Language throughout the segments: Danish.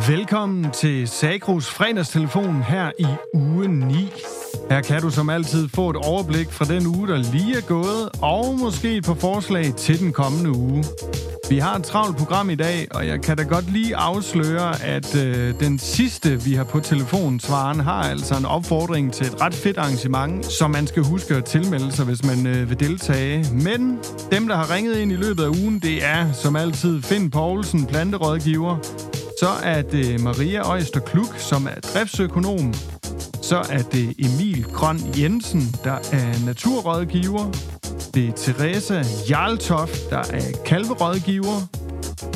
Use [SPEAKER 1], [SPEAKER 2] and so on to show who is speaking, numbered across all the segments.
[SPEAKER 1] Velkommen til Sagros fredagstelefon her i uge 9. Her kan du som altid få et overblik fra den uge, der lige er gået, og måske et par forslag til den kommende uge. Vi har et travlt program i dag, og jeg kan da godt lige afsløre, at øh, den sidste, vi har på telefonsvaren, har altså en opfordring til et ret fedt arrangement, som man skal huske at tilmelde sig, hvis man øh, vil deltage. Men dem, der har ringet ind i løbet af ugen, det er som altid Finn Poulsen, planterådgiver, så er det Maria Øjster Kluk, som er driftsøkonom. Så er det Emil Grøn Jensen, der er naturrådgiver. Det er Teresa Jarltoft, der er kalverådgiver.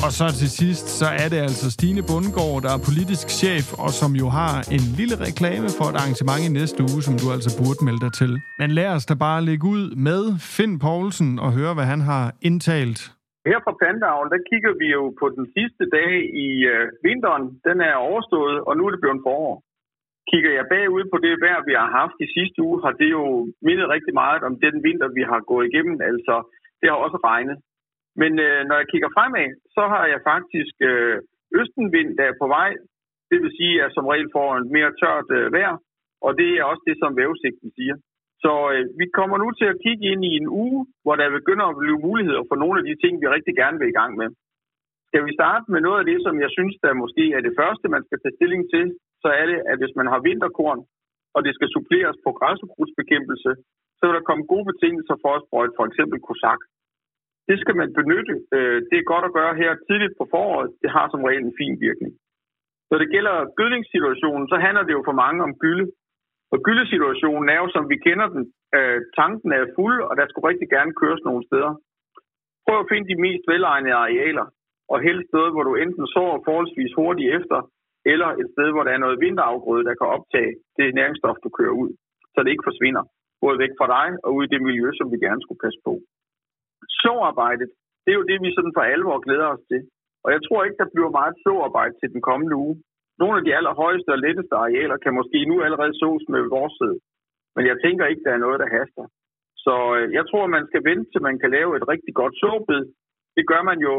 [SPEAKER 1] Og så til sidst, så er det altså Stine Bundgaard, der er politisk chef, og som jo har en lille reklame for et arrangement i næste uge, som du altså burde melde dig til. Men lad os da bare lægge ud med Finn Poulsen og høre, hvad han har indtalt.
[SPEAKER 2] Her fra Planteavl, der kigger vi jo på den sidste dag i øh, vinteren. Den er overstået, og nu er det blevet forår. Kigger jeg bagud på det vejr, vi har haft i sidste uge, har det jo mindet rigtig meget om den vinter, vi har gået igennem. Altså, det har også regnet. Men øh, når jeg kigger fremad, så har jeg faktisk øh, østenvind, der er på vej. Det vil sige, at jeg som regel får en mere tørt øh, vejr, og det er også det, som vævesigten siger. Så øh, vi kommer nu til at kigge ind i en uge, hvor der begynder at blive muligheder for nogle af de ting, vi rigtig gerne vil i gang med. Skal vi starte med noget af det, som jeg synes, der måske er det første, man skal tage stilling til, så er det, at hvis man har vinterkorn, og det skal suppleres på græssekrudtsbekæmpelse, så vil der komme gode betingelser for at sprøjte for eksempel kosak. Det skal man benytte. Øh, det er godt at gøre her tidligt på foråret. Det har som regel en fin virkning. Når det gælder gødningssituationen, så handler det jo for mange om gylde. Og gyldesituationen er jo, som vi kender den. Øh, tanken er fuld, og der skulle rigtig gerne køres nogle steder. Prøv at finde de mest velegnede arealer, og helst steder, hvor du enten sover forholdsvis hurtigt efter, eller et sted, hvor der er noget vinterafgrøde, der kan optage det næringsstof, du kører ud, så det ikke forsvinder, både væk fra dig og ud i det miljø, som vi gerne skulle passe på. Såarbejdet, det er jo det, vi sådan for alvor glæder os til. Og jeg tror ikke, der bliver meget såarbejde til den kommende uge. Nogle af de allerhøjeste og letteste arealer kan måske nu allerede sås med vores sæde. Men jeg tænker ikke, der er noget, der haster. Så øh, jeg tror, man skal vente, til man kan lave et rigtig godt såbed. Det gør man jo,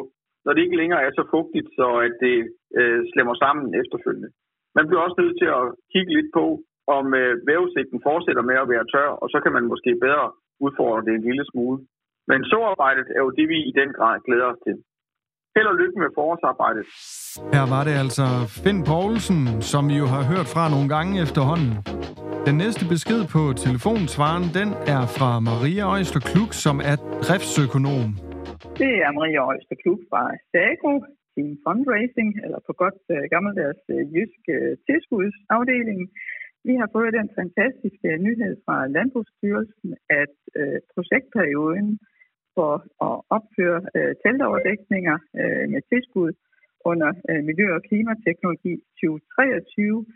[SPEAKER 2] når det ikke længere er så fugtigt, så at det øh, slemmer sammen efterfølgende. Man bliver også nødt til at kigge lidt på, om øh, vævesigten fortsætter med at være tør, og så kan man måske bedre udfordre det en lille smule. Men såarbejdet er jo det, vi i den grad glæder os til. Held og lykke med forårsarbejdet.
[SPEAKER 1] Her var det altså Finn Poulsen, som I jo har hørt fra nogle gange efterhånden. Den næste besked på telefonsvaren, den er fra Maria Øjster Kluk, som er driftsøkonom.
[SPEAKER 3] Det er Maria Øjster Klub fra Sago, Team Fundraising, eller på godt uh, gammeldags uh, jysk uh, tilskudsafdeling. Vi har fået den fantastiske nyhed fra Landbrugsstyrelsen, at uh, projektperioden for at opføre uh, teltoverdækninger uh, med tilskud under uh, Miljø- og Klimateknologi 2023,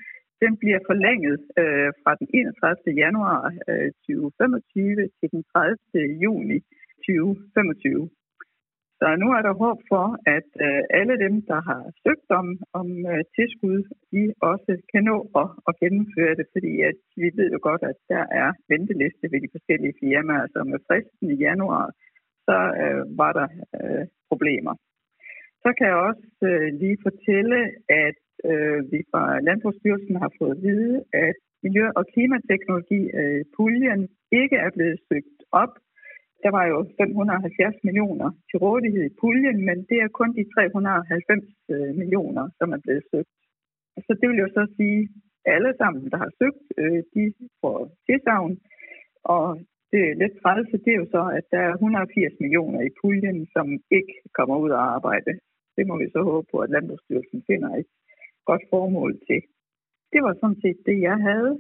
[SPEAKER 3] den bliver forlænget uh, fra den 31. januar uh, 2025 til den 30. juni 2025. Så nu er der håb for, at øh, alle dem, der har søgt om, om øh, tilskud, de også kan nå at, at gennemføre det, fordi at vi ved jo godt, at der er venteliste ved de forskellige firmaer, så med fristen i januar, så øh, var der øh, problemer. Så kan jeg også øh, lige fortælle, at øh, vi fra Landbrugsstyrelsen har fået at vide, at Miljø- og Klimateknologi-puljen øh, ikke er blevet søgt op der var jo 570 millioner til rådighed i puljen, men det er kun de 390 øh, millioner, som er blevet søgt. Så det vil jo så sige, at alle sammen, der har søgt, øh, de får tilsavn. Og det er lidt træls, det er jo så, at der er 180 millioner i puljen, som ikke kommer ud af arbejde. Det må vi så håbe på, at Landbrugsstyrelsen finder et godt formål til. Det var sådan set det, jeg havde.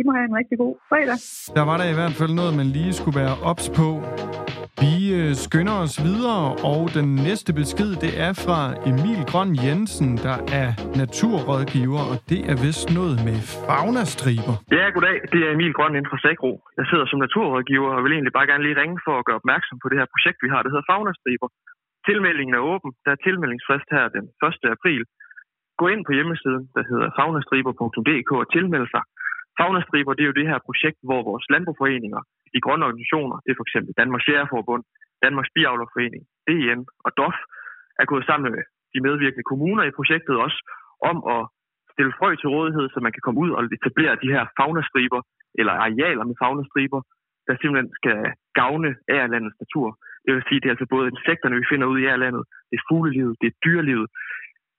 [SPEAKER 3] I må have en rigtig god fredag.
[SPEAKER 1] Der var der i hvert fald noget, man lige skulle være ops på. Vi øh, skynder os videre, og den næste besked, det er fra Emil Grøn Jensen, der er naturrådgiver, og det er vist noget med faunastriber.
[SPEAKER 4] Ja, goddag. Det er Emil Grøn inden fra Sagro. Jeg sidder som naturrådgiver og vil egentlig bare gerne lige ringe for at gøre opmærksom på det her projekt, vi har, det hedder faunastriber. Tilmeldingen er åben. Der er tilmeldingsfrist her den 1. april. Gå ind på hjemmesiden, der hedder faunastriber.dk og tilmeld sig. Fagnastriber, det er jo det her projekt, hvor vores landbrugforeninger, de grønne organisationer, det er for eksempel Danmarks Jægerforbund, Danmarks Biavlerforening, DN og DOF, er gået sammen med de medvirkende kommuner i projektet også, om at stille frø til rådighed, så man kan komme ud og etablere de her faunastriber, eller arealer med faunastriber, der simpelthen skal gavne ærlandets natur. Det vil sige, det er altså både insekterne, vi finder ud i ærlandet, det er fuglelivet, det er dyrelivet.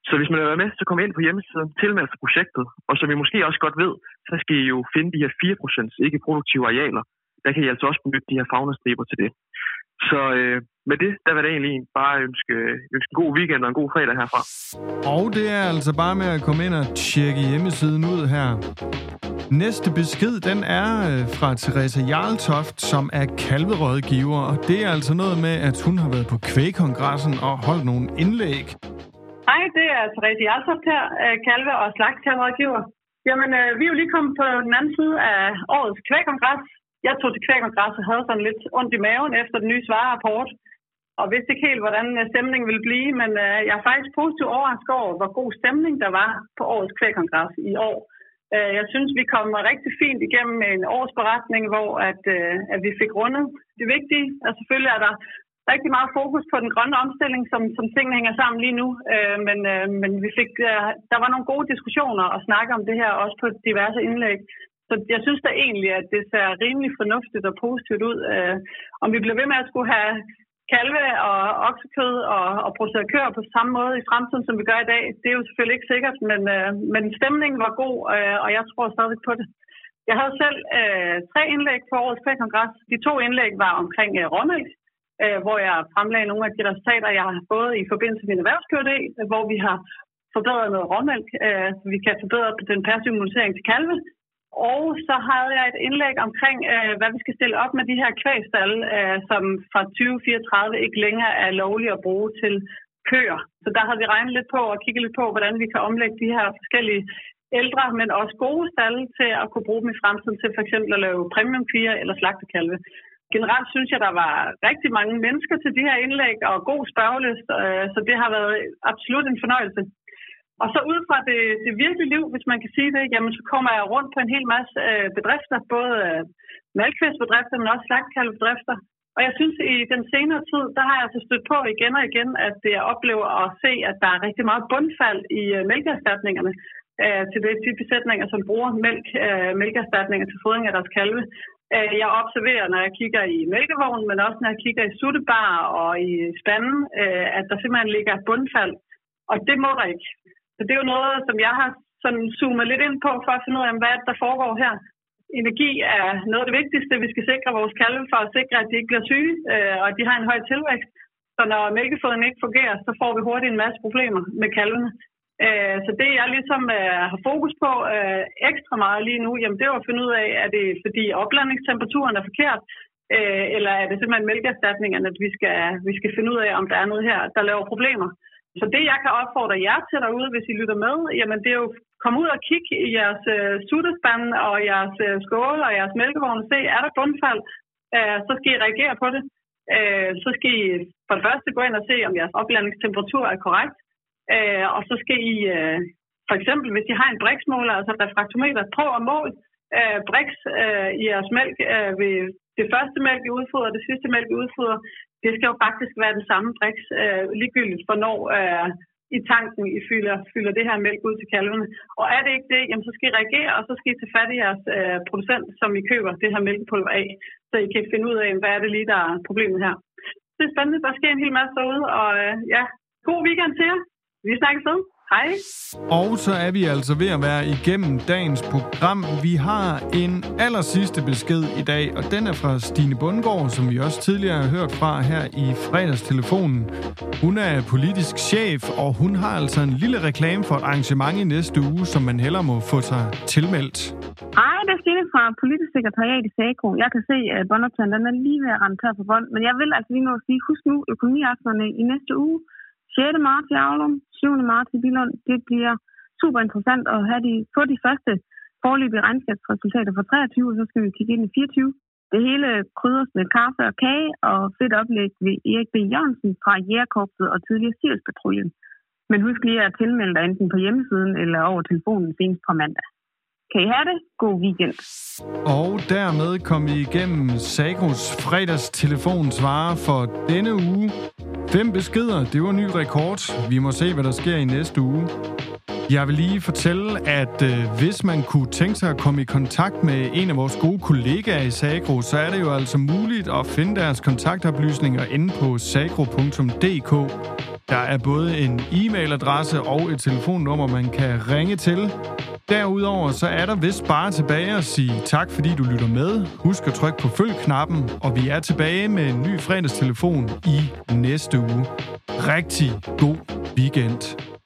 [SPEAKER 4] Så hvis man vil være med, så kom ind på hjemmesiden, tilmeld sig projektet. Og som I måske også godt ved, så skal I jo finde de her 4% ikke produktive arealer. Der kan I altså også benytte de her faunastriber til det. Så øh, med det, der vil det egentlig bare ønske, ønske en god weekend og en god fredag herfra.
[SPEAKER 1] Og det er altså bare med at komme ind og tjekke hjemmesiden ud her. Næste besked, den er øh, fra Therese Jarltoft, som er kalverådgiver. Og det er altså noget med, at hun har været på kvægkongressen og holdt nogle indlæg.
[SPEAKER 5] Hej, det er Therese Jarltoft her, øh, kalve- og slagtkalverådgiver. Jamen, øh, vi er jo lige kommet på den anden side af årets kvægkongres, jeg tog til kvægkongres og havde sådan lidt ondt i maven efter den nye svarerapport, og vidste ikke helt, hvordan øh, stemningen ville blive, men øh, jeg er faktisk positivt overrasket over, hvor god stemning der var på årets kvægkongres i år. Øh, jeg synes, vi kom rigtig fint igennem en årsberetning, hvor at, øh, at vi fik rundet det vigtige. Og selvfølgelig er der rigtig meget fokus på den grønne omstilling, som, som tingene hænger sammen lige nu. Øh, men, øh, men vi fik, øh, der var nogle gode diskussioner og snakke om det her, også på diverse indlæg. Så jeg synes da egentlig, at det ser rimelig fornuftigt og positivt ud. Øh, om vi bliver ved med at skulle have kalve og oksekød og, og producere køer på samme måde i fremtiden, som vi gør i dag, det er jo selvfølgelig ikke sikkert, men, øh, men stemningen var god, øh, og jeg tror stadig på det. Jeg havde selv øh, tre indlæg på årets kvægkongres. De to indlæg var omkring øh, råmælk, øh, hvor jeg fremlagde nogle af de resultater, jeg har fået i forbindelse med min erhvervskørte, hvor vi har forbedret noget råmælk, øh, så vi kan forbedre den passive immunisering til kalve, og så havde jeg et indlæg omkring, øh, hvad vi skal stille op med de her kvægstal, øh, som fra 2034 ikke længere er lovlige at bruge til køer. Så der havde vi regnet lidt på og kigget lidt på, hvordan vi kan omlægge de her forskellige ældre, men også gode stalle til at kunne bruge dem i fremtiden til for eksempel at lave premiumkvier eller slagtekalve. Generelt synes jeg, der var rigtig mange mennesker til de her indlæg og god spørgelist, øh, så det har været absolut en fornøjelse. Og så ud fra det, det virkelige liv, hvis man kan sige det, jamen så kommer jeg rundt på en hel masse øh, bedrifter, både øh, malkvæsbedrifter, men også slagtkalvebedrifter. Og jeg synes, i den senere tid, der har jeg altså stødt på igen og igen, at jeg oplever at se, at der er rigtig meget bundfald i øh, mælkeerstatningerne øh, til de besætninger, som bruger mælk, øh, mælkeerstatninger til fodring af deres kalve. Øh, jeg observerer, når jeg kigger i mælkevognen, men også når jeg kigger i suttebar og i spanden, øh, at der simpelthen ligger bundfald. Og det må der ikke. Så det er jo noget, som jeg har sådan zoomet lidt ind på, for at finde ud af, hvad der foregår her. Energi er noget af det vigtigste. Vi skal sikre vores kalve for at sikre, at de ikke bliver syge, øh, og at de har en høj tilvækst. Så når mælkefoden ikke fungerer, så får vi hurtigt en masse problemer med kalvene. Øh, så det, jeg ligesom øh, har fokus på øh, ekstra meget lige nu, jamen det er at finde ud af, er det fordi oplandingstemperaturen er forkert, øh, eller er det simpelthen mælkeerstatningerne, at vi skal, vi skal finde ud af, om der er noget her, der laver problemer. Så det, jeg kan opfordre jer til derude, hvis I lytter med, jamen det er jo kom ud og kigge i jeres øh, suttespand og jeres øh, skåle og jeres mælkevogn og se, er der bundfald, øh, så skal I reagere på det. Øh, så skal I for det første gå ind og se, om jeres oplandingstemperatur er korrekt. Øh, og så skal I øh, for eksempel, hvis I har en briksmåler, altså refraktometer, prøv at måle øh, briks øh, i jeres mælk øh, ved det første mælk, I udfodrer, det sidste mælk, I udfodrer det skal jo faktisk være den samme briks, øh, ligegyldigt hvornår øh, i tanken I fylder, fylder det her mælk ud til kalvene. Og er det ikke det, jamen, så skal I reagere, og så skal I tage fat i jeres øh, producent, som I køber det her mælkepulver af, så I kan finde ud af, hvad er det lige, der er problemet her. Det er spændende, der sker en hel masse derude, og øh, ja, god weekend til jer. Vi snakkes ved. Hej.
[SPEAKER 1] Og så er vi altså ved at være igennem dagens program. Vi har en aller sidste besked i dag, og den er fra Stine Bundgaard, som vi også tidligere har hørt fra her i fredagstelefonen. Hun er politisk chef, og hun har altså en lille reklame for et arrangement i næste uge, som man heller må få sig tilmeldt.
[SPEAKER 6] Hej, det er Stine fra Politisk Sekretariat i SAGRO. Jeg kan se, at båndoptageren den er lige ved at ramme tør for bånd, men jeg vil altså lige nå at sige, husk nu økonomiaftenerne i næste uge. 6. marts i Aulum, 7. marts i Bilund. Det bliver super interessant at have de, få de første forløbige regnskabsresultater for 23, og så skal vi kigge ind i 24. Det hele krydres med kaffe og kage og fedt oplæg ved Erik B. Jørgensen fra Jægerkorpset og tidligere Sirspatruljen. Men husk lige at tilmelde dig enten på hjemmesiden eller over telefonen senest på mandag. Kan I have det? God weekend.
[SPEAKER 1] Og dermed kom vi igennem Sagros fredags telefonsvarer for denne uge. Fem beskeder, det var ny rekord. Vi må se, hvad der sker i næste uge. Jeg vil lige fortælle, at øh, hvis man kunne tænke sig at komme i kontakt med en af vores gode kollegaer i Sagro, så er det jo altså muligt at finde deres kontaktoplysninger inde på sagro.dk. Der er både en e-mailadresse og et telefonnummer, man kan ringe til. Derudover så er der vist bare tilbage at sige tak, fordi du lytter med. Husk at trykke på følg-knappen, og vi er tilbage med en ny fredagstelefon i næste uge. Rigtig god weekend.